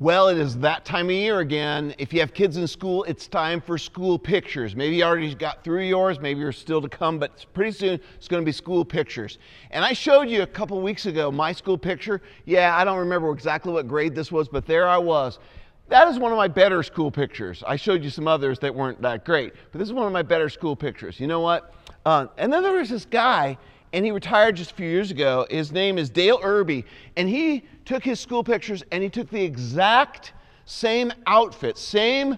Well, it is that time of year again. If you have kids in school, it's time for school pictures. Maybe you already got through yours, maybe you're still to come, but pretty soon it's going to be school pictures. And I showed you a couple weeks ago my school picture. Yeah, I don't remember exactly what grade this was, but there I was. That is one of my better school pictures. I showed you some others that weren't that great, but this is one of my better school pictures. You know what? Uh, and then there was this guy, and he retired just a few years ago. His name is Dale Irby, and he took his school pictures and he took the exact same outfit, same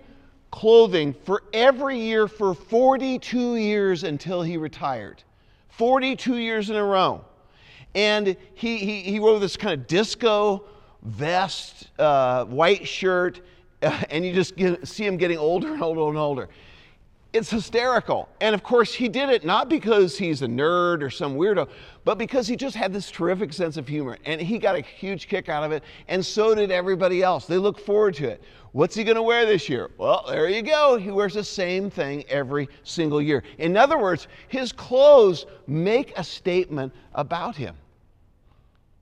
clothing for every year for 42 years until he retired. 42 years in a row. And he, he, he wore this kind of disco vest, uh, white shirt, and you just get, see him getting older and older and older. It's hysterical. And of course, he did it not because he's a nerd or some weirdo, but because he just had this terrific sense of humor. And he got a huge kick out of it, and so did everybody else. They look forward to it. What's he going to wear this year? Well, there you go. He wears the same thing every single year. In other words, his clothes make a statement about him.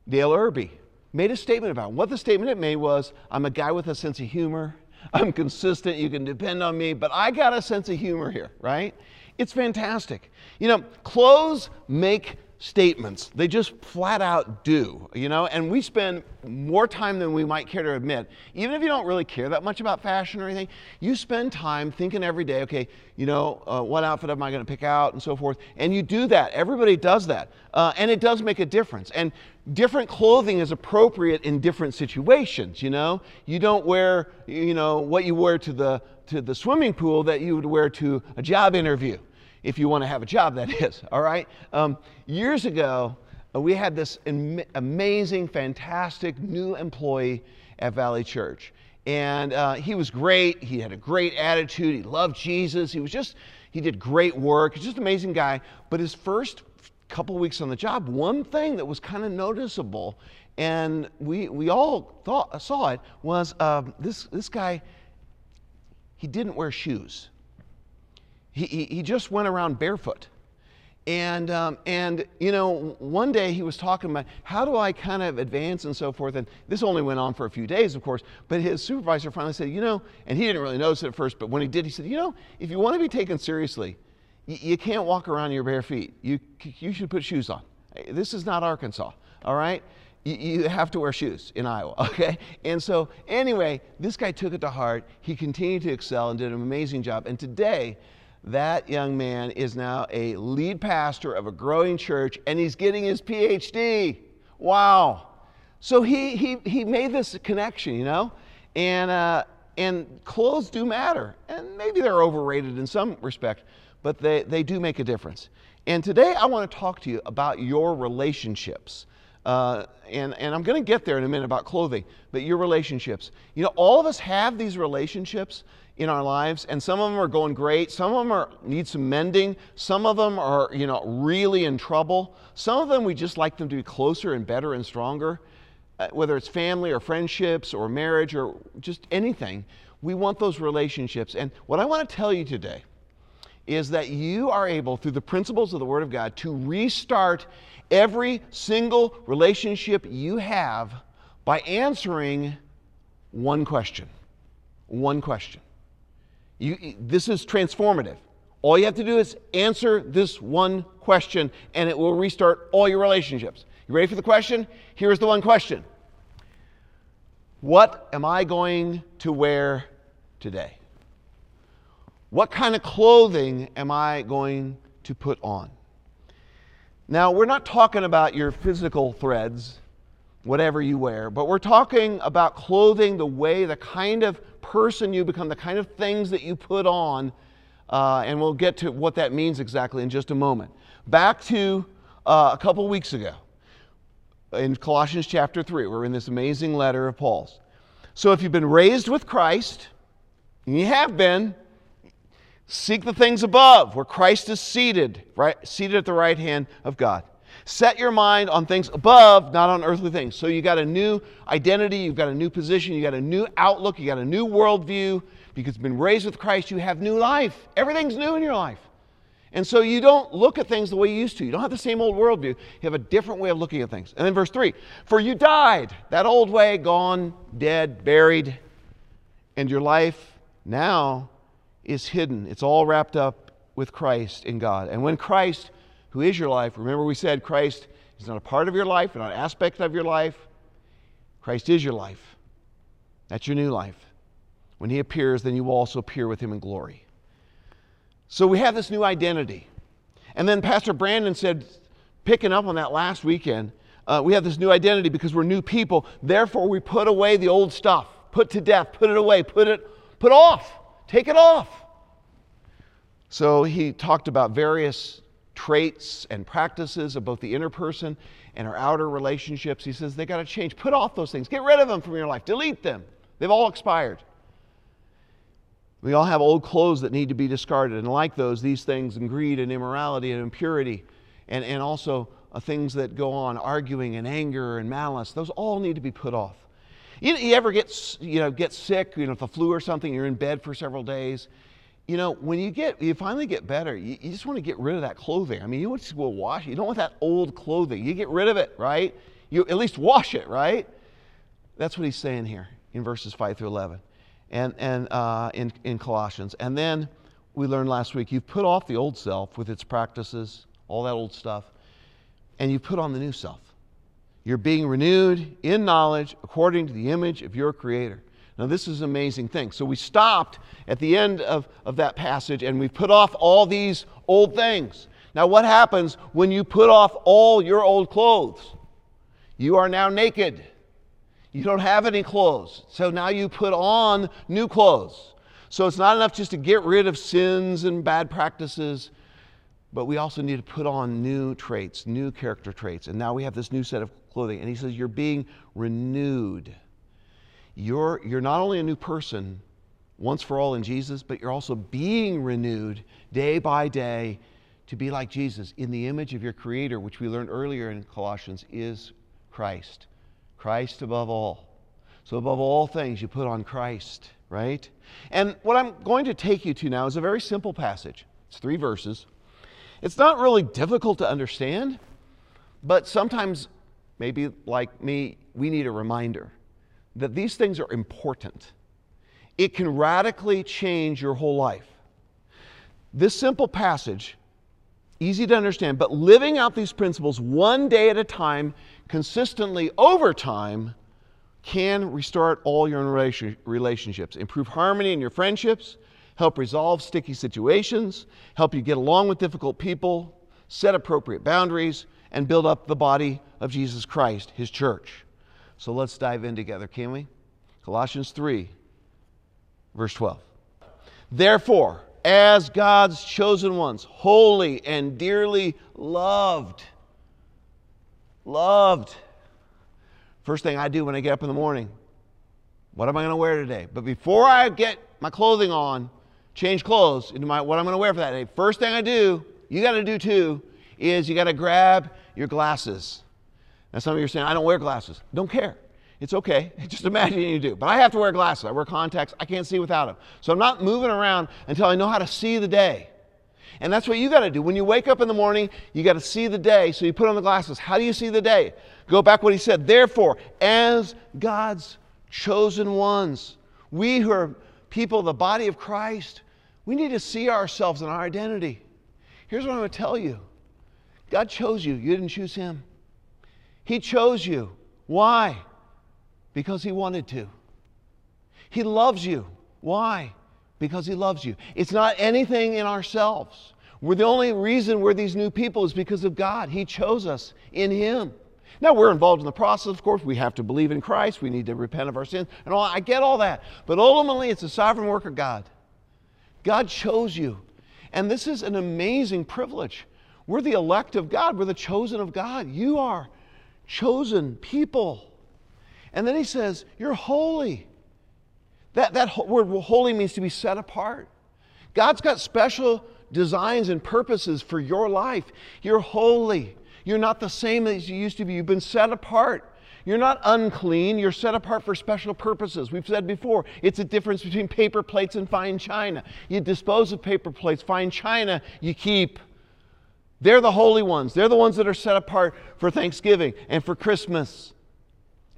Dale Irby made a statement about him. What the statement it made was I'm a guy with a sense of humor. I'm consistent. You can depend on me, but I got a sense of humor here, right? It's fantastic. You know, clothes make statements. They just flat out do, you know, and we spend more time than we might care to admit. Even if you don't really care that much about fashion or anything, you spend time thinking every day, okay, you know, uh, what outfit am I going to pick out and so forth. And you do that. Everybody does that. Uh, and it does make a difference. And different clothing is appropriate in different situations, you know. You don't wear, you know, what you wear to the to the swimming pool that you would wear to a job interview if you want to have a job, that is, all right? Um, years ago, uh, we had this am- amazing, fantastic new employee at Valley Church. And uh, he was great. He had a great attitude. He loved Jesus. He was just, he did great work. He's just an amazing guy. But his first couple weeks on the job, one thing that was kind of noticeable, and we, we all thought, saw it, was um, this, this guy, he didn't wear shoes. He, he, he just went around barefoot. And, um, and, you know, one day he was talking about how do I kind of advance and so forth. And this only went on for a few days, of course. But his supervisor finally said, you know, and he didn't really notice it at first, but when he did, he said, you know, if you want to be taken seriously, you, can't walk around your bare feet. You, you should put shoes on. This is not Arkansas, all right? You, you have to wear shoes in Iowa, okay? And so, anyway, this guy took it to heart. He continued to excel and did an amazing job. And today, that young man is now a lead pastor of a growing church and he's getting his PhD. Wow. So he, he, he made this connection, you know? And, uh, and clothes do matter. And maybe they're overrated in some respect, but they, they do make a difference. And today I want to talk to you about your relationships. Uh, and, and I'm going to get there in a minute about clothing, but your relationships. You know, all of us have these relationships in our lives, and some of them are going great. Some of them are, need some mending. Some of them are, you know, really in trouble. Some of them we just like them to be closer and better and stronger. Uh, whether it's family or friendships or marriage or just anything, we want those relationships. And what I want to tell you today is that you are able, through the principles of the Word of God, to restart every single relationship you have by answering one question. One question. You, this is transformative. All you have to do is answer this one question, and it will restart all your relationships. You ready for the question? Here's the one question What am I going to wear today? What kind of clothing am I going to put on? Now, we're not talking about your physical threads, whatever you wear, but we're talking about clothing the way, the kind of person you become, the kind of things that you put on. Uh, and we'll get to what that means exactly in just a moment. Back to uh, a couple weeks ago in Colossians chapter 3, we're in this amazing letter of Paul's. So if you've been raised with Christ, and you have been, seek the things above where Christ is seated, right? Seated at the right hand of God. Set your mind on things above, not on earthly things. So you got a new identity, you've got a new position, you got a new outlook, you got a new worldview. Because you've been raised with Christ, you have new life. Everything's new in your life. And so you don't look at things the way you used to. You don't have the same old worldview. You have a different way of looking at things. And then verse 3 For you died, that old way, gone, dead, buried, and your life now is hidden. It's all wrapped up with Christ in God. And when Christ, who is your life, remember we said Christ is not a part of your life, not an aspect of your life. Christ is your life. That's your new life. When he appears, then you will also appear with him in glory. So we have this new identity. And then Pastor Brandon said, picking up on that last weekend, uh, we have this new identity because we're new people. Therefore, we put away the old stuff, put to death, put it away, put it, put off, take it off. So he talked about various traits and practices of both the inner person and our outer relationships. He says they got to change. Put off those things. Get rid of them from your life. Delete them. They've all expired. We all have old clothes that need to be discarded. And like those, these things, and greed and immorality and impurity, and, and also uh, things that go on, arguing and anger and malice, those all need to be put off. You, you ever get, you know, get sick, you know, the flu or something, you're in bed for several days. You know, when you get, you finally get better, you, you just want to get rid of that clothing. I mean, you want to go wash it. You don't want that old clothing. You get rid of it, right? You at least wash it, right? That's what he's saying here in verses 5 through 11 and, and uh, in, in Colossians. And then we learned last week you've put off the old self with its practices, all that old stuff, and you put on the new self. You're being renewed in knowledge according to the image of your Creator. Now, this is an amazing thing. So, we stopped at the end of, of that passage and we put off all these old things. Now, what happens when you put off all your old clothes? You are now naked. You don't have any clothes. So now you put on new clothes. So it's not enough just to get rid of sins and bad practices, but we also need to put on new traits, new character traits. And now we have this new set of clothing. And he says, You're being renewed. You're, you're not only a new person once for all in Jesus, but you're also being renewed day by day to be like Jesus in the image of your Creator, which we learned earlier in Colossians is Christ. Christ above all. So, above all things, you put on Christ, right? And what I'm going to take you to now is a very simple passage. It's three verses. It's not really difficult to understand, but sometimes, maybe like me, we need a reminder that these things are important. It can radically change your whole life. This simple passage, easy to understand, but living out these principles one day at a time consistently over time can restart all your relationships, improve harmony in your friendships, help resolve sticky situations, help you get along with difficult people, set appropriate boundaries, and build up the body of Jesus Christ, his church. So let's dive in together, can we? Colossians 3, verse 12. Therefore, as God's chosen ones, holy and dearly loved, Loved. First thing I do when I get up in the morning, what am I going to wear today? But before I get my clothing on, change clothes into my what I'm going to wear for that day. First thing I do, you got to do too, is you got to grab your glasses. Now some of you are saying, I don't wear glasses. Don't care. It's okay. Just imagine you do. But I have to wear glasses. I wear contacts. I can't see without them. So I'm not moving around until I know how to see the day. And that's what you got to do. When you wake up in the morning, you got to see the day. So you put on the glasses. How do you see the day? Go back what he said. Therefore, as God's chosen ones, we who are people, of the body of Christ, we need to see ourselves and our identity. Here's what I'm going to tell you God chose you, you didn't choose Him. He chose you. Why? Because He wanted to. He loves you. Why? because He loves you. It's not anything in ourselves. We're the only reason we're these new people is because of God. He chose us in Him. Now we're involved in the process, of course. We have to believe in Christ. We need to repent of our sins and all. I get all that. But ultimately, it's a sovereign work of God. God chose you. And this is an amazing privilege. We're the elect of God. We're the chosen of God. You are chosen people. And then he says, You're holy. That, that word holy means to be set apart. God's got special designs and purposes for your life. You're holy. You're not the same as you used to be. You've been set apart. You're not unclean. You're set apart for special purposes. We've said before, it's a difference between paper plates and fine china. You dispose of paper plates, fine china you keep. They're the holy ones. They're the ones that are set apart for Thanksgiving and for Christmas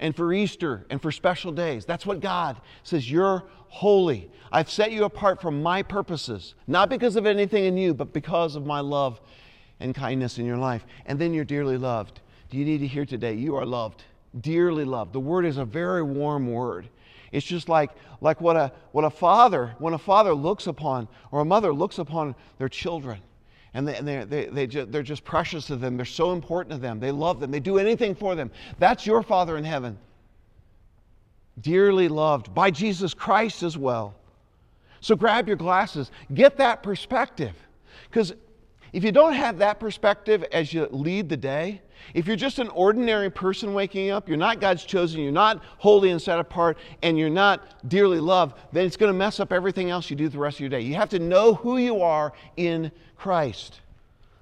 and for Easter and for special days. That's what God says. You're holy. I've set you apart for my purposes, not because of anything in you, but because of my love and kindness in your life. And then you're dearly loved. Do you need to hear today? You are loved, dearly loved. The word is a very warm word. It's just like, like what, a, what a father, when a father looks upon or a mother looks upon their children and, they, and they're, they, they just, they're just precious to them. They're so important to them. They love them. They do anything for them. That's your Father in heaven. Dearly loved by Jesus Christ as well. So grab your glasses, get that perspective. Because if you don't have that perspective as you lead the day, if you're just an ordinary person waking up, you're not God's chosen, you're not holy and set apart, and you're not dearly loved, then it's going to mess up everything else you do the rest of your day. You have to know who you are in Christ.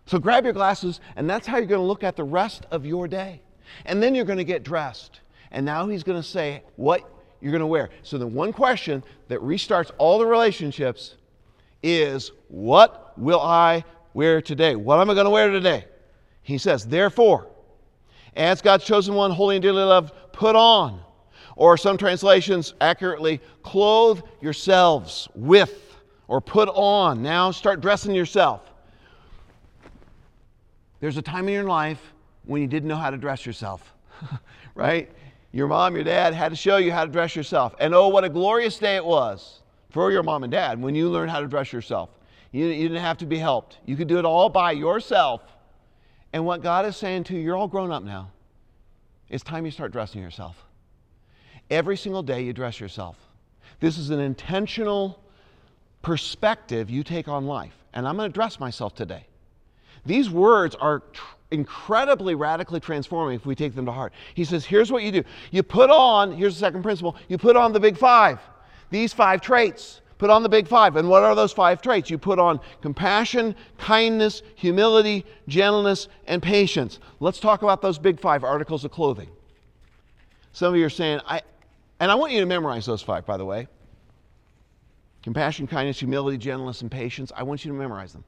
So grab your glasses, and that's how you're going to look at the rest of your day. And then you're going to get dressed. And now he's going to say what you're going to wear. So the one question that restarts all the relationships is what will I wear today? What am I going to wear today? He says, therefore, as God's chosen one, holy and dearly loved, put on. Or some translations accurately, clothe yourselves with or put on. Now start dressing yourself. There's a time in your life when you didn't know how to dress yourself, right? Your mom, your dad had to show you how to dress yourself. And oh, what a glorious day it was for your mom and dad when you learned how to dress yourself. You, you didn't have to be helped. You could do it all by yourself. And what God is saying to you, you're all grown up now. It's time you start dressing yourself. Every single day you dress yourself. This is an intentional perspective you take on life. And I'm going to dress myself today. These words are tr- incredibly radically transforming if we take them to heart. He says, here's what you do. You put on, here's the second principle, you put on the big five. These five traits Put on the big five. And what are those five traits? You put on compassion, kindness, humility, gentleness, and patience. Let's talk about those big five articles of clothing. Some of you are saying, I, and I want you to memorize those five, by the way compassion, kindness, humility, gentleness, and patience. I want you to memorize them.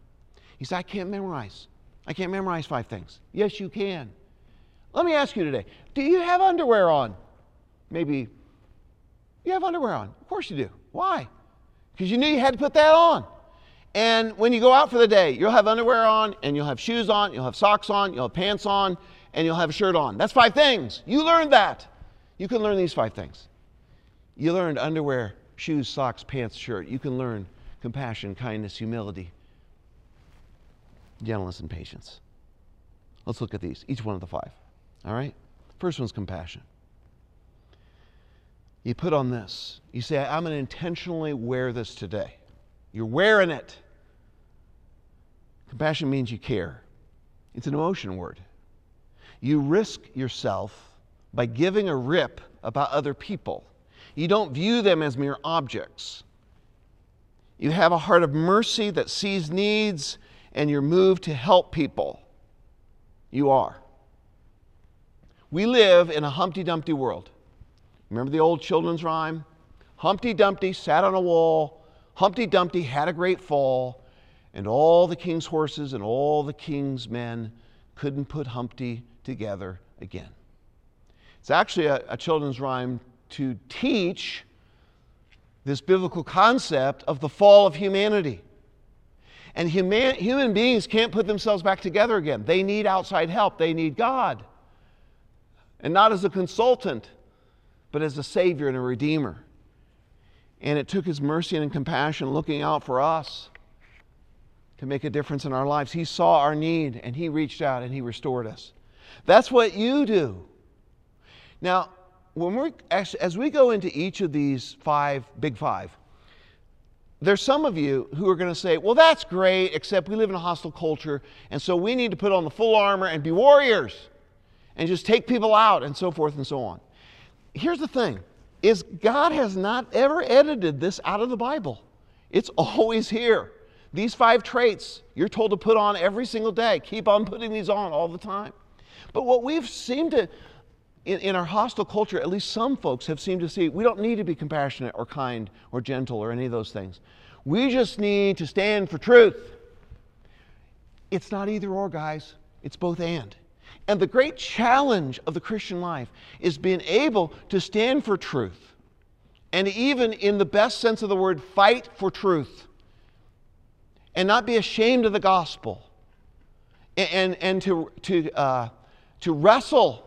You say, I can't memorize. I can't memorize five things. Yes, you can. Let me ask you today do you have underwear on? Maybe you have underwear on. Of course you do. Why? Because you knew you had to put that on. And when you go out for the day, you'll have underwear on, and you'll have shoes on, you'll have socks on, you'll have pants on, and you'll have a shirt on. That's five things. You learned that. You can learn these five things. You learned underwear, shoes, socks, pants, shirt. You can learn compassion, kindness, humility, gentleness, and patience. Let's look at these, each one of the five. All right? First one's compassion you put on this. You say, I'm going to intentionally wear this today. You're wearing it. Compassion means you care, it's an emotion word. You risk yourself by giving a rip about other people. You don't view them as mere objects. You have a heart of mercy that sees needs and you're moved to help people. You are. We live in a Humpty Dumpty world. Remember the old children's rhyme? Humpty Dumpty sat on a wall. Humpty Dumpty had a great fall, and all the king's horses and all the king's men couldn't put Humpty together again. It's actually a, a children's rhyme to teach this biblical concept of the fall of humanity. And human, human beings can't put themselves back together again. They need outside help, they need God. And not as a consultant, but as a Savior and a Redeemer. And it took His mercy and compassion looking out for us to make a difference in our lives. He saw our need and He reached out and He restored us. That's what you do. Now, when we're, as we go into each of these five, big five, there's some of you who are going to say, well, that's great, except we live in a hostile culture, and so we need to put on the full armor and be warriors and just take people out and so forth and so on here's the thing is God has not ever edited this out of the Bible. It's always here. These five traits you're told to put on every single day. Keep on putting these on all the time. But what we've seemed to in, in our hostile culture, at least some folks have seemed to see we don't need to be compassionate or kind or gentle or any of those things. We just need to stand for truth. It's not either or, guys, it's both and. And the great challenge of the Christian life is being able to stand for truth and even, in the best sense of the word, fight for truth and not be ashamed of the gospel and, and, to, to, uh, to wrestle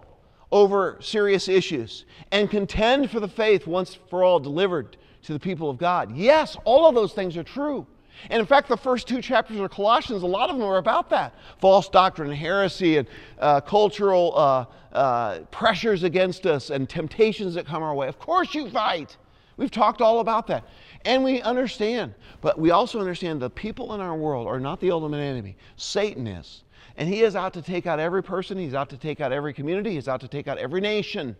over serious issues and contend for the faith once for all delivered to the people of God. Yes, all of those things are true. And in fact, the first two chapters of Colossians, a lot of them are about that false doctrine, heresy, and uh, cultural uh, uh, pressures against us and temptations that come our way. Of course, you fight. We've talked all about that. And we understand. But we also understand the people in our world are not the ultimate enemy, Satan is. And he is out to take out every person, he's out to take out every community, he's out to take out every nation.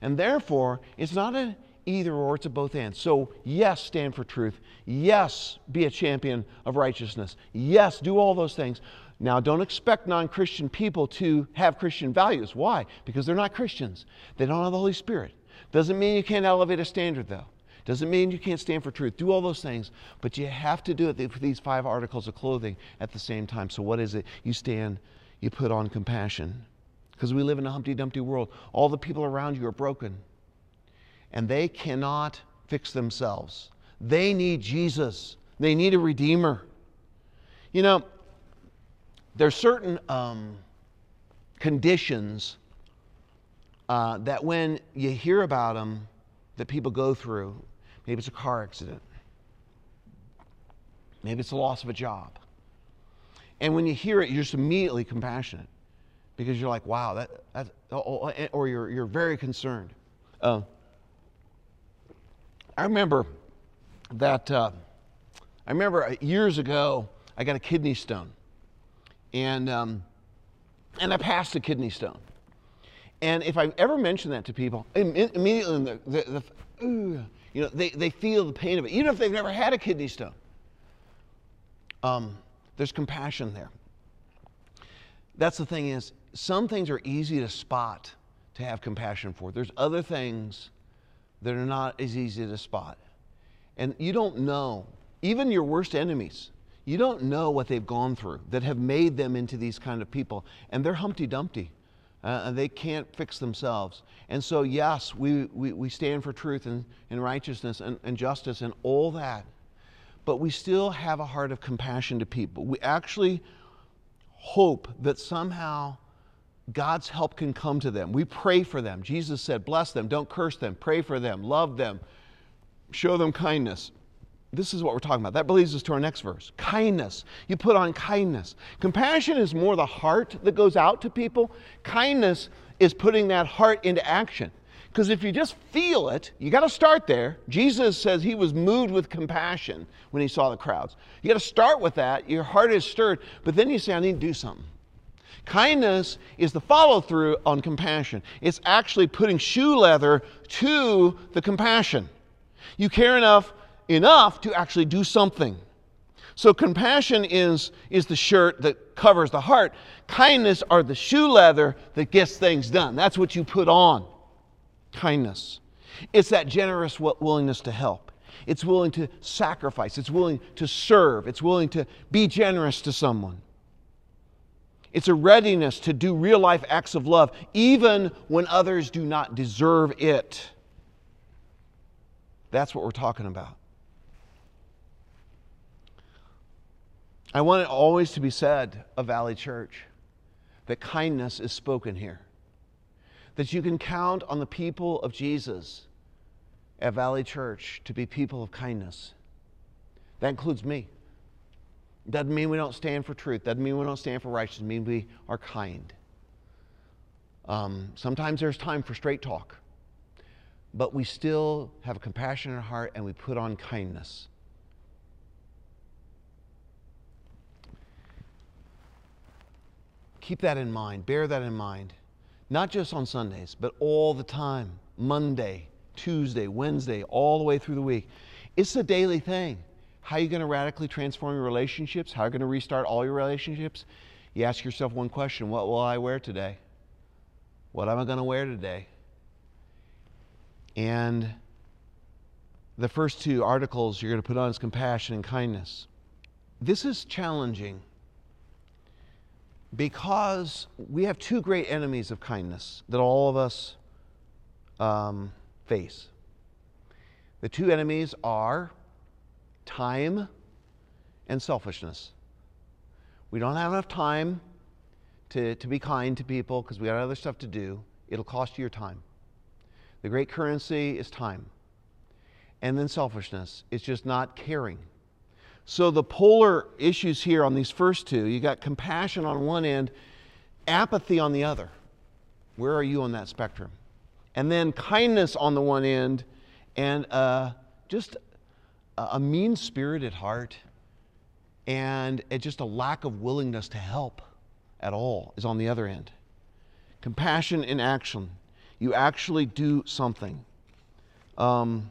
And therefore, it's not an either or, it's a both and. So, yes, stand for truth. Yes, be a champion of righteousness. Yes, do all those things. Now, don't expect non Christian people to have Christian values. Why? Because they're not Christians. They don't have the Holy Spirit. Doesn't mean you can't elevate a standard, though. Doesn't mean you can't stand for truth. Do all those things, but you have to do it with these five articles of clothing at the same time. So, what is it? You stand, you put on compassion. Because we live in a Humpty Dumpty world. All the people around you are broken and they cannot fix themselves. They need Jesus, they need a Redeemer. You know, there's certain um, conditions uh, that when you hear about them, that people go through, maybe it's a car accident, maybe it's the loss of a job. And when you hear it, you're just immediately compassionate because you're like, wow, that, that or you're, you're very concerned. Uh, I remember that, uh, I remember uh, years ago, I got a kidney stone. And, um, and I passed a kidney stone. And if I ever mention that to people, immediately the, the, the ooh, you know, they, they feel the pain of it, even if they've never had a kidney stone. Um, there's compassion there. That's the thing is, some things are easy to spot to have compassion for. There's other things that are not as easy to spot. And you don't know, even your worst enemies, you don't know what they've gone through that have made them into these kind of people. And they're Humpty Dumpty. Uh, they can't fix themselves. And so, yes, we, we, we stand for truth and, and righteousness and, and justice and all that. But we still have a heart of compassion to people. We actually hope that somehow God's help can come to them. We pray for them. Jesus said, Bless them, don't curse them, pray for them, love them, show them kindness. This is what we're talking about. That leads us to our next verse kindness. You put on kindness. Compassion is more the heart that goes out to people, kindness is putting that heart into action. Because if you just feel it, you got to start there. Jesus says he was moved with compassion when he saw the crowds. You got to start with that. Your heart is stirred, but then you say, I need to do something. Kindness is the follow through on compassion. It's actually putting shoe leather to the compassion. You care enough enough to actually do something. So compassion is, is the shirt that covers the heart. Kindness are the shoe leather that gets things done. That's what you put on. Kindness. It's that generous willingness to help. It's willing to sacrifice. It's willing to serve. It's willing to be generous to someone. It's a readiness to do real life acts of love, even when others do not deserve it. That's what we're talking about. I want it always to be said of Valley Church that kindness is spoken here. That you can count on the people of Jesus at Valley Church to be people of kindness. That includes me. Doesn't mean we don't stand for truth. Doesn't mean we don't stand for righteousness. It means we are kind. Um, sometimes there's time for straight talk, but we still have a compassionate heart and we put on kindness. Keep that in mind. Bear that in mind. Not just on Sundays, but all the time. Monday, Tuesday, Wednesday, all the way through the week. It's a daily thing. How are you going to radically transform your relationships? How are you going to restart all your relationships? You ask yourself one question What will I wear today? What am I going to wear today? And the first two articles you're going to put on is compassion and kindness. This is challenging because we have two great enemies of kindness that all of us um, face. The two enemies are time and selfishness. We don't have enough time to, to be kind to people because we got other stuff to do. It'll cost you your time. The great currency is time. And then selfishness is just not caring. So the polar issues here on these first two, you got compassion on one end, apathy on the other. Where are you on that spectrum? And then kindness on the one end, and uh, just a mean spirited heart, and just a lack of willingness to help at all is on the other end. Compassion in action. You actually do something. Um,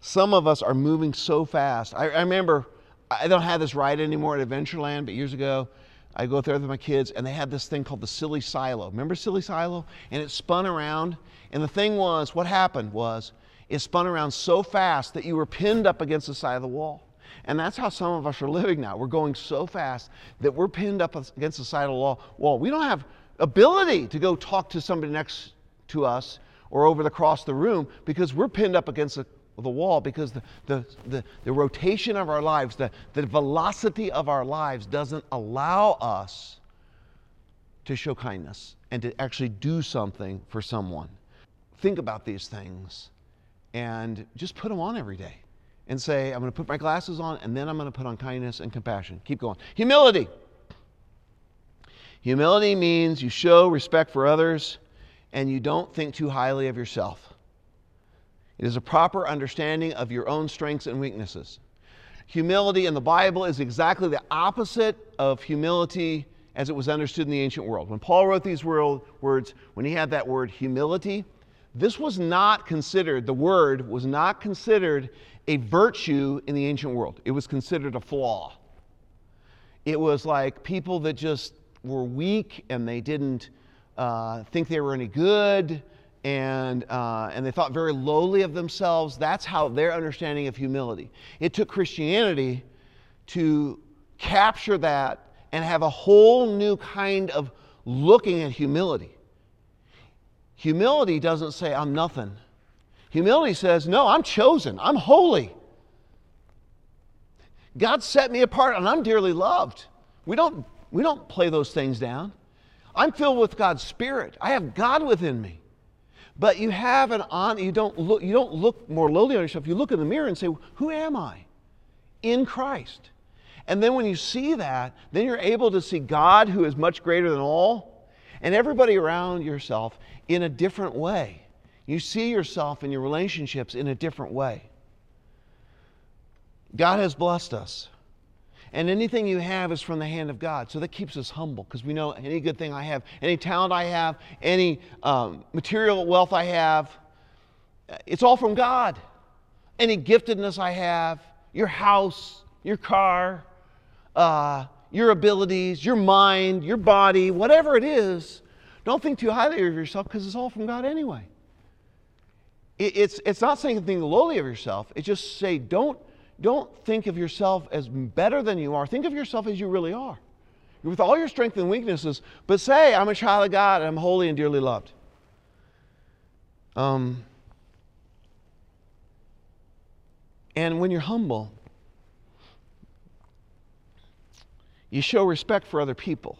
some of us are moving so fast. I, I remember I don't have this ride anymore at Adventureland, but years ago, I go there with my kids, and they had this thing called the Silly Silo. Remember Silly Silo? And it spun around. And the thing was, what happened was, it spun around so fast that you were pinned up against the side of the wall. And that's how some of us are living now. We're going so fast that we're pinned up against the side of the wall. We don't have ability to go talk to somebody next to us or over across the room because we're pinned up against the the wall because the, the, the, the, rotation of our lives, the, the velocity of our lives doesn't allow us to show kindness and to actually do something for someone. Think about these things and just put them on every day and say, I'm going to put my glasses on and then I'm going to put on kindness and compassion. Keep going. Humility. Humility means you show respect for others and you don't think too highly of yourself. It is a proper understanding of your own strengths and weaknesses. Humility in the Bible is exactly the opposite of humility as it was understood in the ancient world. When Paul wrote these words, when he had that word humility, this was not considered, the word was not considered a virtue in the ancient world. It was considered a flaw. It was like people that just were weak and they didn't uh, think they were any good and, uh, and they thought very lowly of themselves. That's how their understanding of humility. It took Christianity to capture that and have a whole new kind of looking at humility. Humility doesn't say, I'm nothing. Humility says, No, I'm chosen, I'm holy. God set me apart and I'm dearly loved. We don't, we don't play those things down. I'm filled with God's Spirit. I have God within me. But you have an on, you don't look, you don't look more lowly on yourself. You look in the mirror and say, Who am I? In Christ. And then when you see that, then you're able to see God who is much greater than all and everybody around yourself in a different way. You see yourself and your relationships in a different way. God has blessed us. And anything you have is from the hand of God. So that keeps us humble because we know any good thing I have, any talent I have, any um, material wealth I have, it's all from God. Any giftedness I have, your house, your car, uh, your abilities, your mind, your body, whatever it is, don't think too highly of yourself because it's all from God anyway. It, it's, it's not saying anything lowly of yourself. It's just say, don't don't think of yourself as better than you are. Think of yourself as you really are. With all your strengths and weaknesses, but say, I'm a child of God and I'm holy and dearly loved. Um, and when you're humble, you show respect for other people.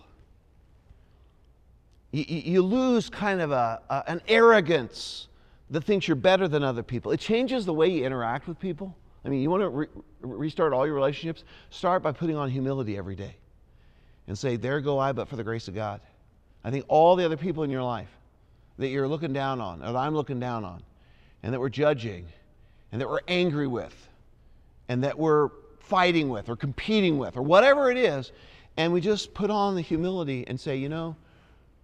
You, you lose kind of a, a, an arrogance that thinks you're better than other people. It changes the way you interact with people. I mean, you want to re- restart all your relationships? Start by putting on humility every day and say, There go I, but for the grace of God. I think all the other people in your life that you're looking down on, or that I'm looking down on, and that we're judging, and that we're angry with, and that we're fighting with, or competing with, or whatever it is, and we just put on the humility and say, You know,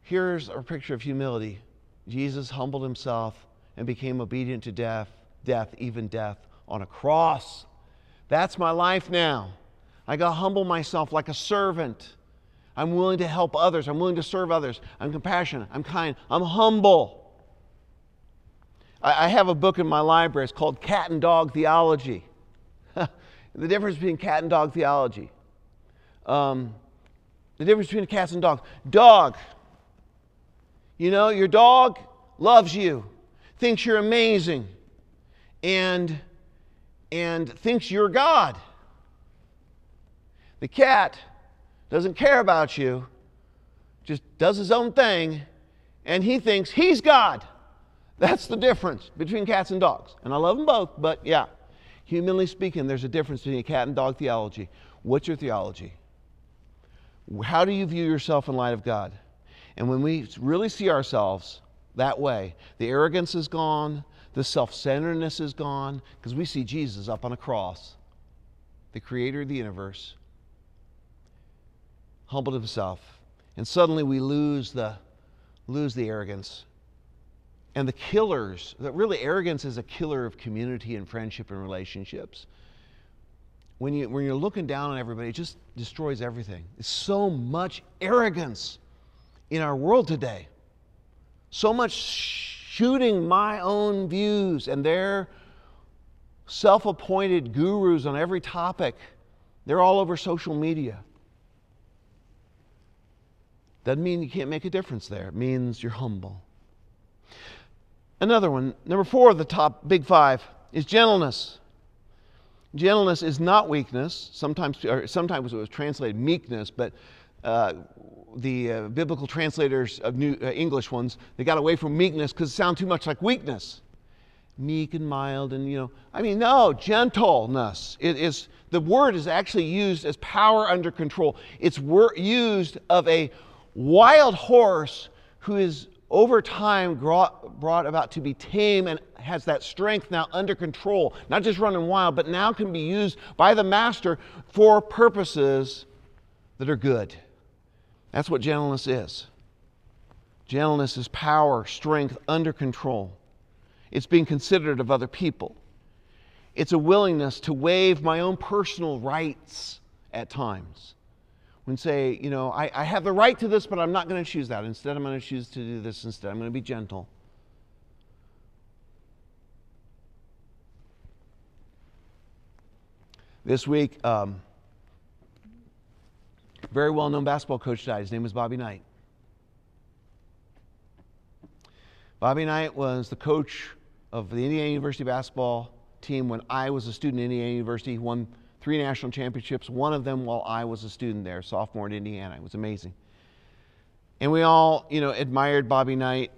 here's a picture of humility. Jesus humbled himself and became obedient to death, death, even death on a cross. That's my life now. I got to humble myself like a servant. I'm willing to help others. I'm willing to serve others. I'm compassionate. I'm kind. I'm humble. I, I have a book in my library. It's called Cat and Dog Theology. the difference between cat and dog theology. Um, the difference between cats and dogs. Dog. You know, your dog loves you, thinks you're amazing, and, and thinks you're God. The cat doesn't care about you, just does his own thing, and he thinks he's God. That's the difference between cats and dogs. And I love them both, but yeah, humanly speaking, there's a difference between a cat and dog theology. What's your theology? How do you view yourself in light of God? And when we really see ourselves that way, the arrogance is gone, the self centeredness is gone, because we see Jesus up on a cross, the creator of the universe, humbled himself. And suddenly we lose the, lose the arrogance. And the killers, that really arrogance is a killer of community and friendship and relationships. When, you, when you're looking down on everybody, it just destroys everything. It's so much arrogance in our world today. So much shooting my own views and their self appointed gurus on every topic. They're all over social media. Doesn't mean you can't make a difference there. It means you're humble. Another one, number four of the top big five, is gentleness. Gentleness is not weakness. Sometimes, sometimes it was translated meekness, but uh, the uh, biblical translators of New uh, English ones, they got away from meekness because it sounds too much like weakness. Meek and mild, and you know, I mean, no, gentleness. It is the word is actually used as power under control. It's wor- used of a wild horse who is over time brought about to be tame and has that strength now under control, not just running wild, but now can be used by the master for purposes that are good. That's what gentleness is. Gentleness is power, strength under control. It's being considerate of other people. It's a willingness to waive my own personal rights at times when say, you know, I, I have the right to this, but I'm not going to choose that. Instead, I'm going to choose to do this instead. I'm going to be gentle. This week, um, very well known basketball coach died. His name was Bobby Knight. Bobby Knight was the coach of the Indiana University basketball team when I was a student at Indiana University. He won three national championships, one of them while I was a student there, sophomore in Indiana. It was amazing. And we all, you know, admired Bobby Knight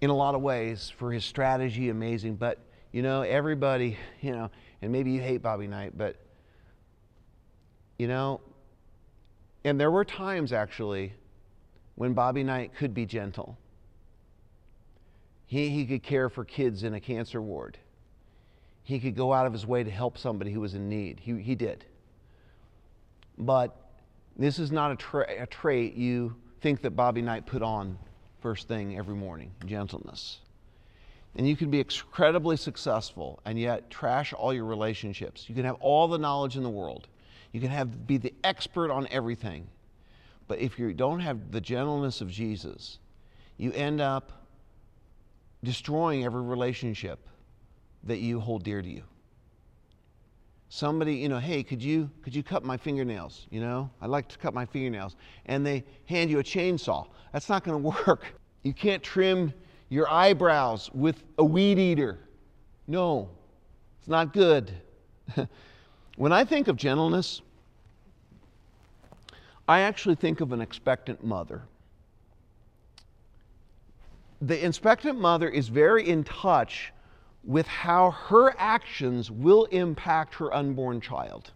in a lot of ways for his strategy, amazing. But, you know, everybody, you know, and maybe you hate Bobby Knight, but, you know, and there were times actually when Bobby Knight could be gentle. He, he could care for kids in a cancer ward he could go out of his way to help somebody who was in need. He, he did. But this is not a, tra- a trait you think that Bobby Knight put on first thing every morning gentleness. And you can be incredibly successful and yet trash all your relationships. You can have all the knowledge in the world. You can have be the expert on everything. But if you don't have the gentleness of Jesus, you end up destroying every relationship that you hold dear to you. Somebody, you know, hey, could you could you cut my fingernails? You know, I'd like to cut my fingernails. And they hand you a chainsaw. That's not going to work. You can't trim your eyebrows with a weed eater. No, it's not good. when I think of gentleness, I actually think of an expectant mother. The expectant mother is very in touch with how her actions will impact her unborn child.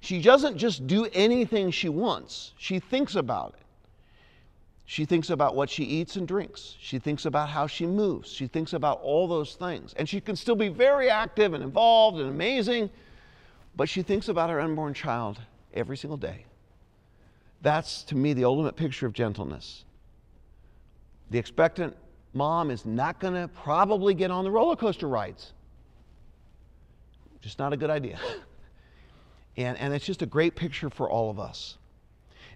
She doesn't just do anything she wants, she thinks about it. She thinks about what she eats and drinks. She thinks about how she moves. She thinks about all those things. And she can still be very active and involved and amazing, but she thinks about her unborn child every single day. That's, to me, the ultimate picture of gentleness. The expectant mom is not going to probably get on the roller coaster rides. Just not a good idea. And, and it's just a great picture for all of us.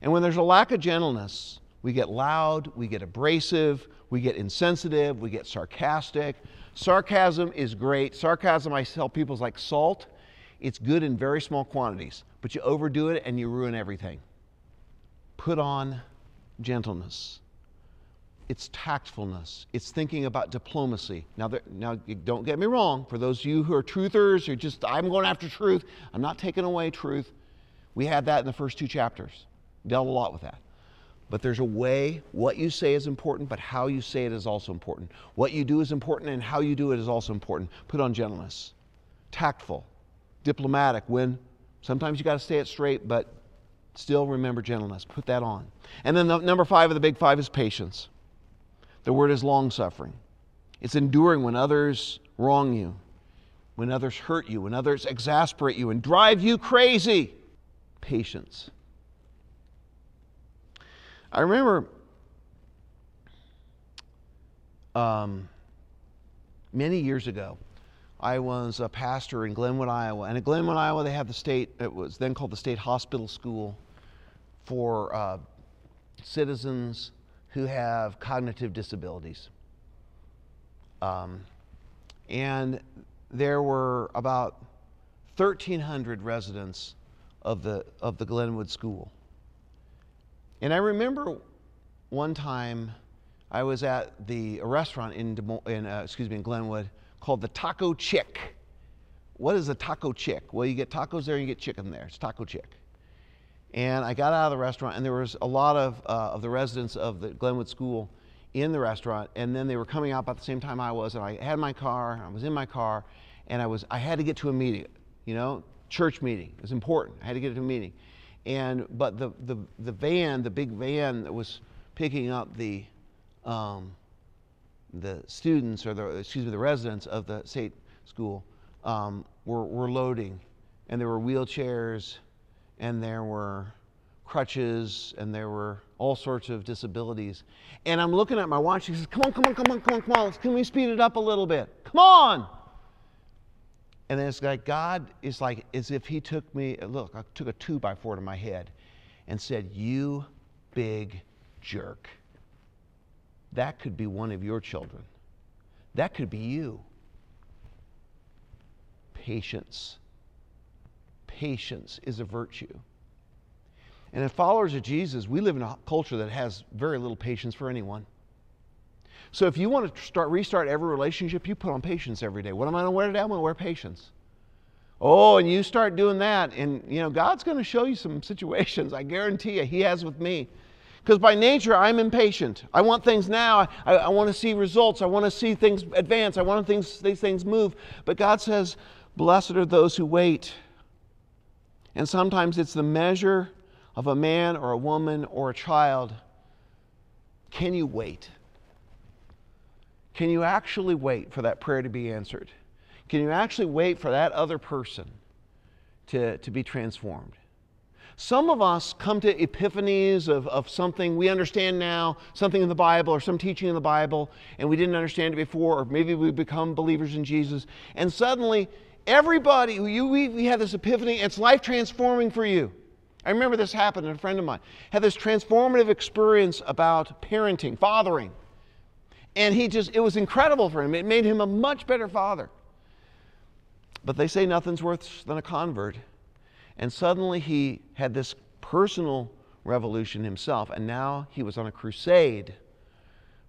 And when there's a lack of gentleness, we get loud, we get abrasive, we get insensitive, we get sarcastic. Sarcasm is great. Sarcasm, I tell people, is like salt. It's good in very small quantities, but you overdo it and you ruin everything. Put on gentleness. It's tactfulness. It's thinking about diplomacy. Now, there, now, don't get me wrong. For those of you who are truthers, who just I'm going after truth. I'm not taking away truth. We had that in the first two chapters. Dealt a lot with that. But there's a way, what you say is important, but how you say it is also important. What you do is important, and how you do it is also important. Put on gentleness, tactful, diplomatic when sometimes you got to say it straight, but still remember gentleness. Put that on. And then the, number five of the big five is patience. The word is long suffering. It's enduring when others wrong you, when others hurt you, when others exasperate you and drive you crazy. Patience. I remember um, many years ago, I was a pastor in Glenwood, Iowa. And in Glenwood, Iowa, they have the state, it was then called the State Hospital School for uh, citizens who have cognitive disabilities. Um, and there were about 1,300 residents of the, of the Glenwood School. And I remember one time I was at the a restaurant in, in uh, excuse me in Glenwood called the Taco Chick. What is a taco chick? Well, you get tacos there, and you get chicken there. It's taco chick. And I got out of the restaurant, and there was a lot of, uh, of the residents of the Glenwood School in the restaurant, and then they were coming out about the same time I was, and I had my car, I was in my car, and I was I had to get to a meeting, you know, church meeting. It was important. I had to get to a meeting. And, but the, the, the van, the big van that was picking up the, um, the students or the, excuse me, the residents of the state school um, were, were loading. And there were wheelchairs and there were crutches and there were all sorts of disabilities. And I'm looking at my watch. He says, Come on, come on, come on, come on, come on. Can we speed it up a little bit? Come on. And then it's like God is like as if He took me, look, I took a two by four to my head and said, You big jerk. That could be one of your children. That could be you. Patience. Patience is a virtue. And as followers of Jesus, we live in a culture that has very little patience for anyone. So if you want to start restart every relationship, you put on patience every day. What am I going to wear today? I'm going to wear patience. Oh, and you start doing that, and you know God's going to show you some situations. I guarantee you, He has with me. Because by nature, I'm impatient. I want things now. I, I want to see results. I want to see things advance. I want things, these things move. But God says, Blessed are those who wait. And sometimes it's the measure of a man or a woman or a child. Can you wait? Can you actually wait for that prayer to be answered? Can you actually wait for that other person to, to be transformed? Some of us come to epiphanies of, of something we understand now, something in the Bible or some teaching in the Bible, and we didn't understand it before, or maybe we become believers in Jesus, and suddenly everybody, you, we, we have this epiphany, it's life transforming for you. I remember this happened, a friend of mine had this transformative experience about parenting, fathering. And he just, it was incredible for him. It made him a much better father. But they say nothing's worse than a convert. And suddenly he had this personal revolution himself, and now he was on a crusade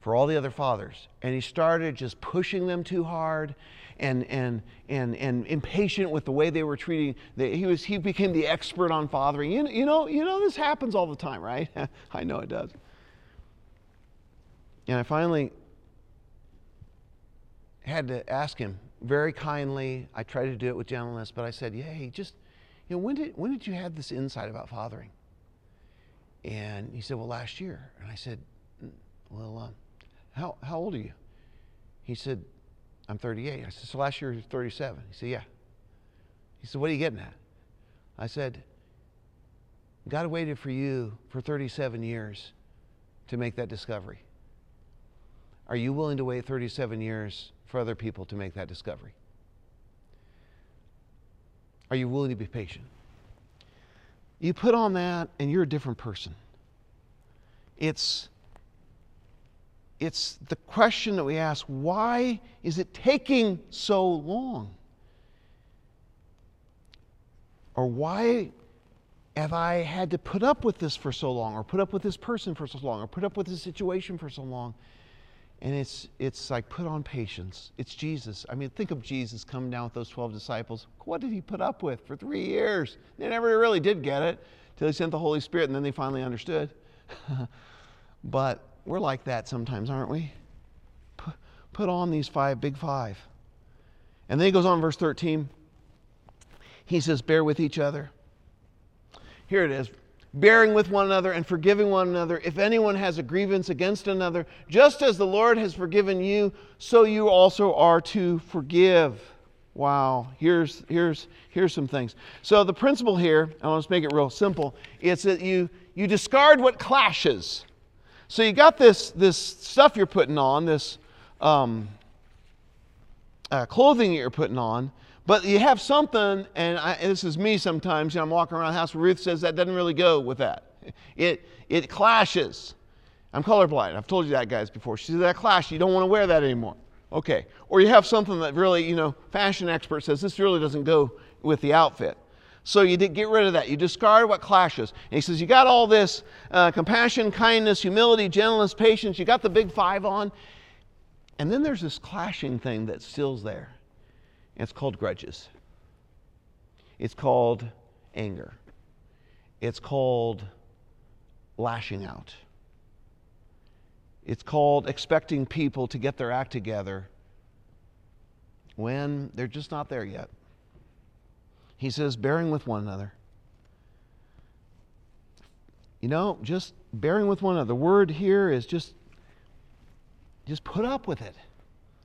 for all the other fathers. And he started just pushing them too hard and, and, and, and impatient with the way they were treating. He, was, he became the expert on fathering. You, you, know, you know, this happens all the time, right? I know it does. And I finally had to ask him very kindly. I tried to do it with gentleness, but I said, "Hey, just you know, when did when did you have this insight about fathering?" And he said, "Well, last year." And I said, mm, "Well, uh, how how old are you?" He said, "I'm 38." I said, "So last year you were 37?" He said, "Yeah." He said, "What are you getting at?" I said, "God waited for you for 37 years to make that discovery." Are you willing to wait 37 years for other people to make that discovery? Are you willing to be patient? you put on that and you're a different person. It's it's the question that we ask why is it taking so long? Or why have I had to put up with this for so long, or put up with this person for so long, or put up with this situation for so long? And it's, it's like put on patience. It's Jesus. I mean, think of Jesus coming down with those 12 disciples. What did he put up with for three years? They never really did get it till he sent the Holy Spirit, and then they finally understood. but we're like that sometimes, aren't we? Put, put on these five, big five. And then he goes on, verse 13. He says, Bear with each other. Here it is bearing with one another and forgiving one another if anyone has a grievance against another, just as the Lord has forgiven you, so you also are to forgive. Wow, here's, here's, here's some things. So, the principle here, I want to make it real simple, it's that you, you discard what clashes. So, you got this, this stuff you're putting on, this um, uh, clothing that you're putting on, but you have something, and, I, this is me sometimes, you know, I'm walking around the house, Ruth says that doesn't really go with that. It, it clashes. I'm colorblind. I've told you that, guys, before. She says that clash. You don't want to wear that anymore. Okay. Or you have something that really, you know, fashion expert says this really doesn't go with the outfit. So you get rid of that. You discard what clashes. And he says, You got all this uh, compassion, kindness, humility, gentleness, patience. You got the big five on. And then there's this clashing thing that still's there. It's called grudges. It's called anger. It's called lashing out. It's called expecting people to get their act together when they're just not there yet. He says, bearing with one another. You know, just bearing with one another. The word here is just, just put up with it.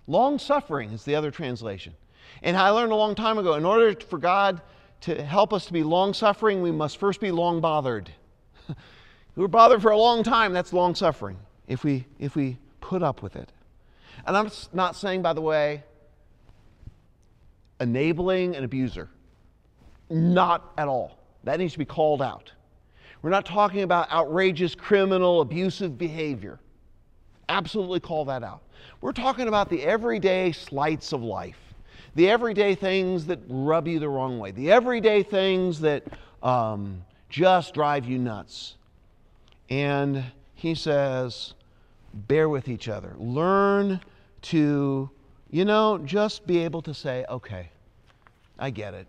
Long suffering is the other translation. And I learned a long time ago in order for God to help us to be long suffering, we must first be long bothered. we were bothered for a long time, that's long suffering if we, if we put up with it. And I'm not saying, by the way, enabling an abuser. Not at all. That needs to be called out. We're not talking about outrageous, criminal, abusive behavior. Absolutely call that out. We're talking about the everyday slights of life the everyday things that rub you the wrong way, the everyday things that um, just drive you nuts. And he says, bear with each other. Learn to, you know, just be able to say, okay, I get it.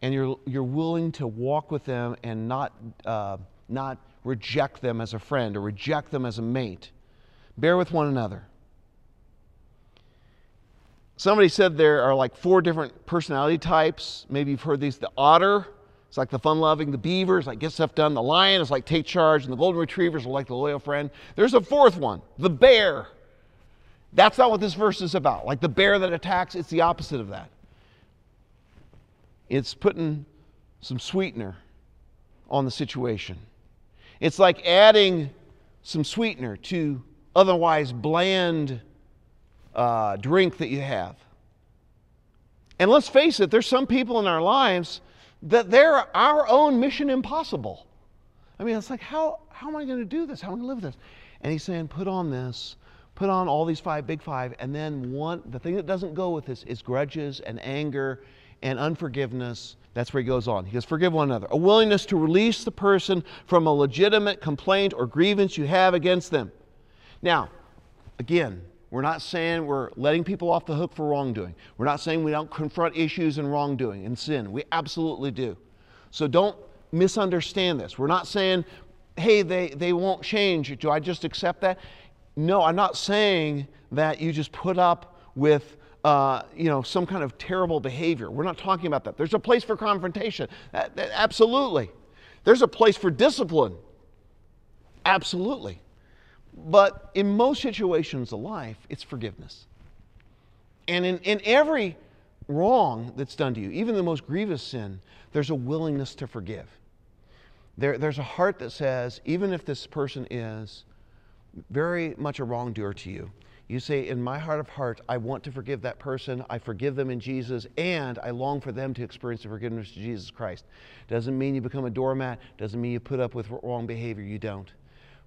And you're, you're willing to walk with them and not, uh, not reject them as a friend or reject them as a mate. Bear with one another. Somebody said there are like four different personality types. Maybe you've heard these. The otter, it's like the fun loving. The beaver is like get stuff done. The lion is like take charge. And the golden retrievers are like the loyal friend. There's a fourth one, the bear. That's not what this verse is about. Like the bear that attacks, it's the opposite of that. It's putting some sweetener on the situation. It's like adding some sweetener to otherwise bland uh, drink that you have. And let's face it, there's some people in our lives that they're our own mission impossible. I mean, it's like, how, how am I going to do this? How am I going to live this? And he's saying, put on this, put on all these five, big five, and then one, the thing that doesn't go with this is grudges and anger and unforgiveness. That's where he goes on. He goes, forgive one another. A willingness to release the person from a legitimate complaint or grievance you have against them. Now, again, we're not saying we're letting people off the hook for wrongdoing. We're not saying we don't confront issues and wrongdoing and sin. We absolutely do. So don't misunderstand this. We're not saying, hey, they, they won't change. Do I just accept that? No, I'm not saying that you just put up with uh, you know, some kind of terrible behavior. We're not talking about that. There's a place for confrontation. Absolutely. There's a place for discipline. Absolutely. But in most situations of life, it's forgiveness. And in, in every wrong that's done to you, even the most grievous sin, there's a willingness to forgive. There, there's a heart that says, even if this person is very much a wrongdoer to you, You say, In my heart of hearts, I want to forgive that person. I forgive them in Jesus, and I long for them to experience the forgiveness of Jesus Christ. Doesn't mean you become a doormat, doesn't mean you put up with wrong behavior. You don't.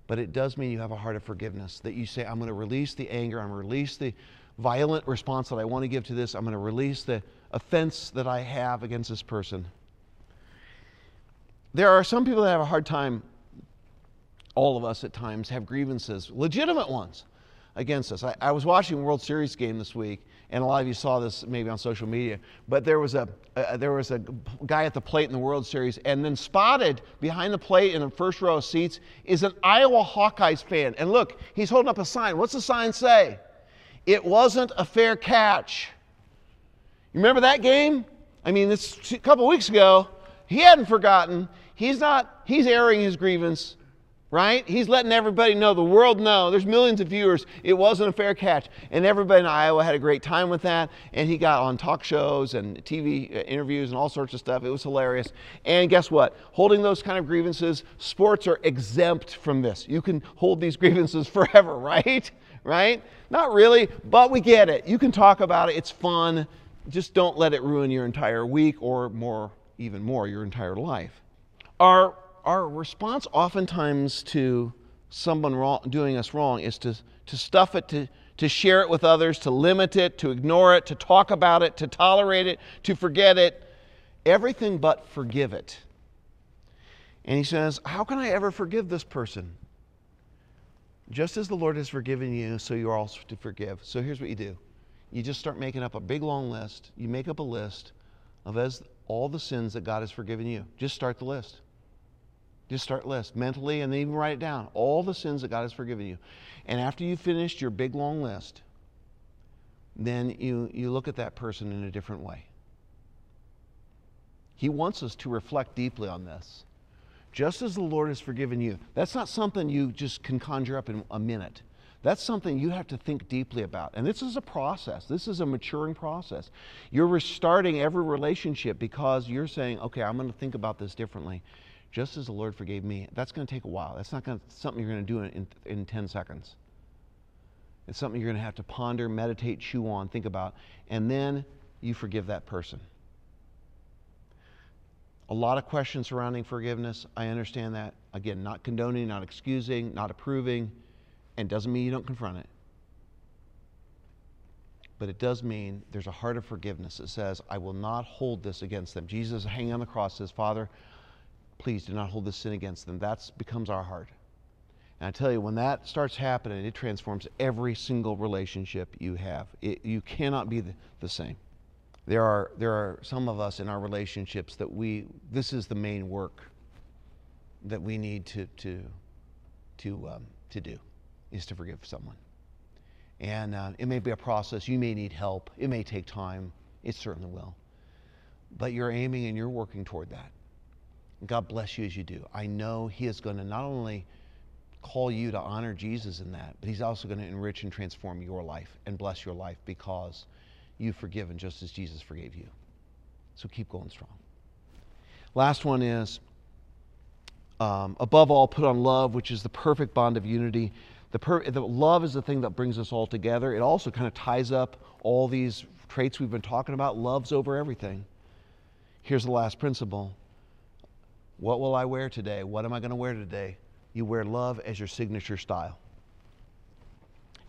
But it does mean you have a heart of forgiveness, that you say, I'm going to release the anger, I'm going to release the violent response that I want to give to this, I'm going to release the offense that I have against this person. There are some people that have a hard time, all of us at times have grievances, legitimate ones against us. I, I, was watching a World Series game this week, and a lot of you saw this maybe on social media. But there was a, there was a guy at the plate in the World Series, and then spotted behind the plate in the first row of seats is an Iowa Hawkeyes fan. And look, he's holding up a sign. What's the sign say? It wasn't a fair catch. You remember that game? I mean, this a couple weeks ago. He hadn't forgotten. He's not. He's airing his grievance right? He's letting everybody know, the world know. There's millions of viewers. It wasn't a fair catch. And everybody in Iowa had a great time with that. And he got on talk shows and TV uh, interviews and all sorts of stuff. It was hilarious. And guess what? Holding those kind of grievances, sports are exempt from this. You can hold these grievances forever, right? Right? Not really, but we get it. You can talk about it. It's fun. Just don't let it ruin your entire week or more, even more, your entire life. Our our response oftentimes to someone wrong, doing us wrong is to, to stuff it, to, to share it with others, to limit it, to ignore it, to talk about it, to tolerate it, to forget it, everything but forgive it. And he says, How can I ever forgive this person? Just as the Lord has forgiven you, so you're also to forgive. So here's what you do you just start making up a big long list. You make up a list of as all the sins that God has forgiven you. Just start the list. Just start list mentally and then even write it down. All the sins that God has forgiven you. And after you've finished your big long list, then you, you look at that person in a different way. He wants us to reflect deeply on this. Just as the Lord has forgiven you. That's not something you just can conjure up in a minute. That's something you have to think deeply about. And this is a process. This is a maturing process. You're restarting every relationship because you're saying, okay, I'm going to think about this differently just as the Lord forgave me. That's going to take a while. That's not going to, something you're going to do in, in, in 10 seconds. It's something you're going to have to ponder, meditate, chew on, think about, and then you forgive that person. A lot of questions surrounding forgiveness. I understand that. Again, not condoning, not excusing, not approving, and doesn't mean you don't confront it. But it does mean there's a heart of forgiveness that says, I will not hold this against them. Jesus hanging on the cross says, Father, please do not hold this sin against them. That becomes our heart. And I tell you, when that starts happening, it transforms every single relationship you have. It, you cannot be the, the, same. There are, there are some of us in our relationships that we, this is the main work that we need to, to, to, um, to do, is to forgive someone. And uh, it may be a process. You may need help. It may take time. It certainly will. But you're aiming and you're working toward that. God bless you as you do. I know He is going to not only call you to honor Jesus in that, but He's also going to enrich and transform your life and bless your life because you've forgiven just as Jesus forgave you. So keep going strong. Last one is um, above all, put on love, which is the perfect bond of unity. The, per- the love is the thing that brings us all together. It also kind of ties up all these traits we've been talking about. Love's over everything. Here's the last principle what will I wear today? What am I going to wear today? You wear love as your signature style.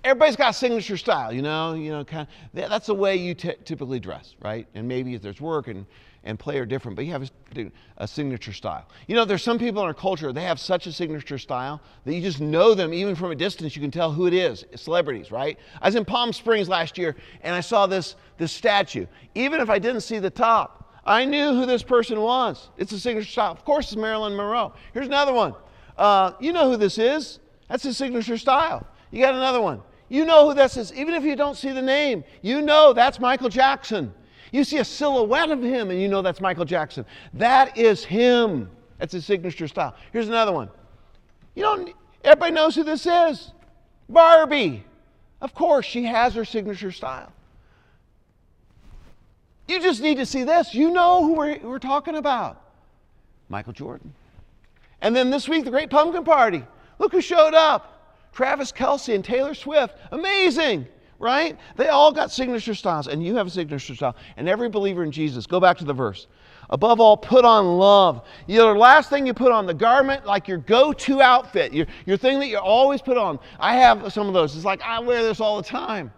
Everybody's got signature style, you know. You know, kind of, that's the way you t- typically dress, right? And maybe if there's work and, and play are different, but you have a, a signature style. You know, there's some people in our culture they have such a signature style that you just know them even from a distance. You can tell who it is. Celebrities, right? I was in Palm Springs last year and I saw this this statue. Even if I didn't see the top, I knew who this person was. It's a signature style. Of course, it's Marilyn Monroe. Here's another one. Uh, you know who this is. That's his signature style. You got another one. You know who this is. Even if you don't see the name, you know that's Michael Jackson. You see a silhouette of him and you know that's Michael Jackson. That is him. That's his signature style. Here's another one. You don't, everybody knows who this is. Barbie. Of course, she has her signature style. You just need to see this. You know who we're, we're talking about Michael Jordan. And then this week, the Great Pumpkin Party. Look who showed up Travis Kelce and Taylor Swift, amazing, right? They all got signature styles, and you have a signature style. And every believer in Jesus, go back to the verse. Above all, put on love. Your last thing you put on, the garment, like your go to outfit, your, your thing that you always put on. I have some of those. It's like, I wear this all the time.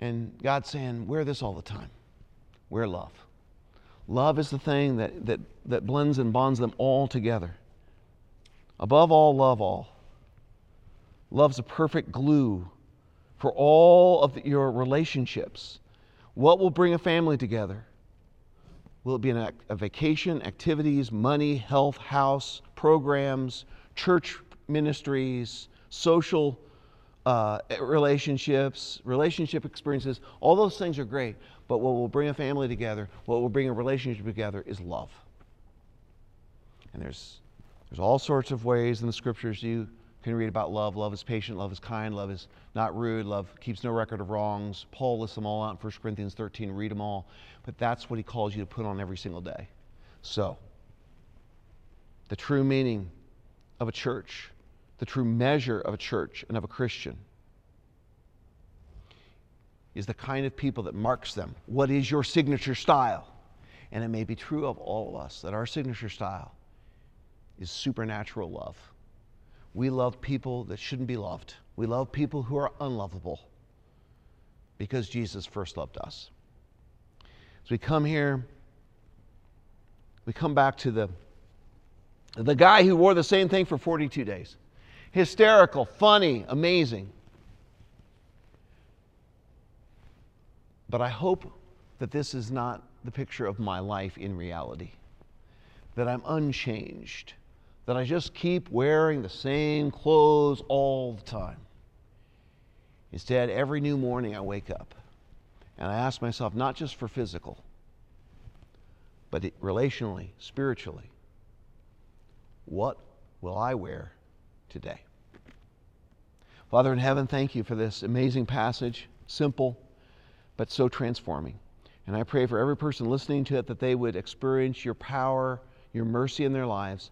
And God's saying, wear this all the time. Wear love. Love is the thing that, that, that blends and bonds them all together. Above all, love all. Love's a perfect glue for all of your relationships. What will bring a family together? Will it be an, a vacation, activities, money, health, house, programs, church ministries, social uh, relationships, relationship experiences? All those things are great. But what will bring a family together, what will bring a relationship together is love. And there's, there's all sorts of ways in the scriptures you can read about love. Love is patient, love is kind, love is not rude, love keeps no record of wrongs. Paul lists them all out in 1 Corinthians 13. Read them all. But that's what he calls you to put on every single day. So, the true meaning of a church, the true measure of a church and of a Christian is the kind of people that marks them. What is your signature style? And it may be true of all of us that our signature style is supernatural love. We love people that shouldn't be loved. We love people who are unlovable because Jesus first loved us. As we come here, we come back to the, the guy who wore the same thing for 42 days. Hysterical, funny, amazing. But I hope that this is not the picture of my life in reality, that I'm unchanged, that I just keep wearing the same clothes all the time. Instead, every new morning I wake up and I ask myself, not just for physical, but relationally, spiritually, what will I wear today? Father in heaven, thank you for this amazing passage, simple but so transforming. And I pray for every person listening to it that they would experience your power, your mercy in their lives,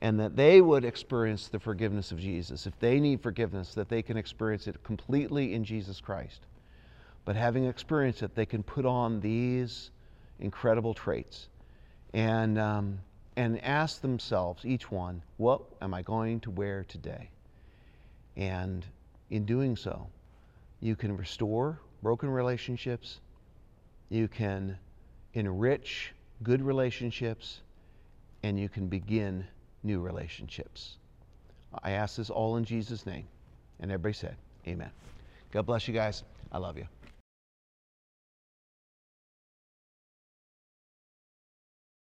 and that they would experience the forgiveness of Jesus. If they need forgiveness, that they can experience it completely in Jesus Christ. But having experienced it, they can put on these incredible traits and, um, and ask themselves, each one, what am I going to wear today? And in doing so, you can restore broken relationships. You can enrich good relationships. And you can begin new relationships. I ask this all in Jesus' name. And everybody said, Amen. God bless you guys. I love you.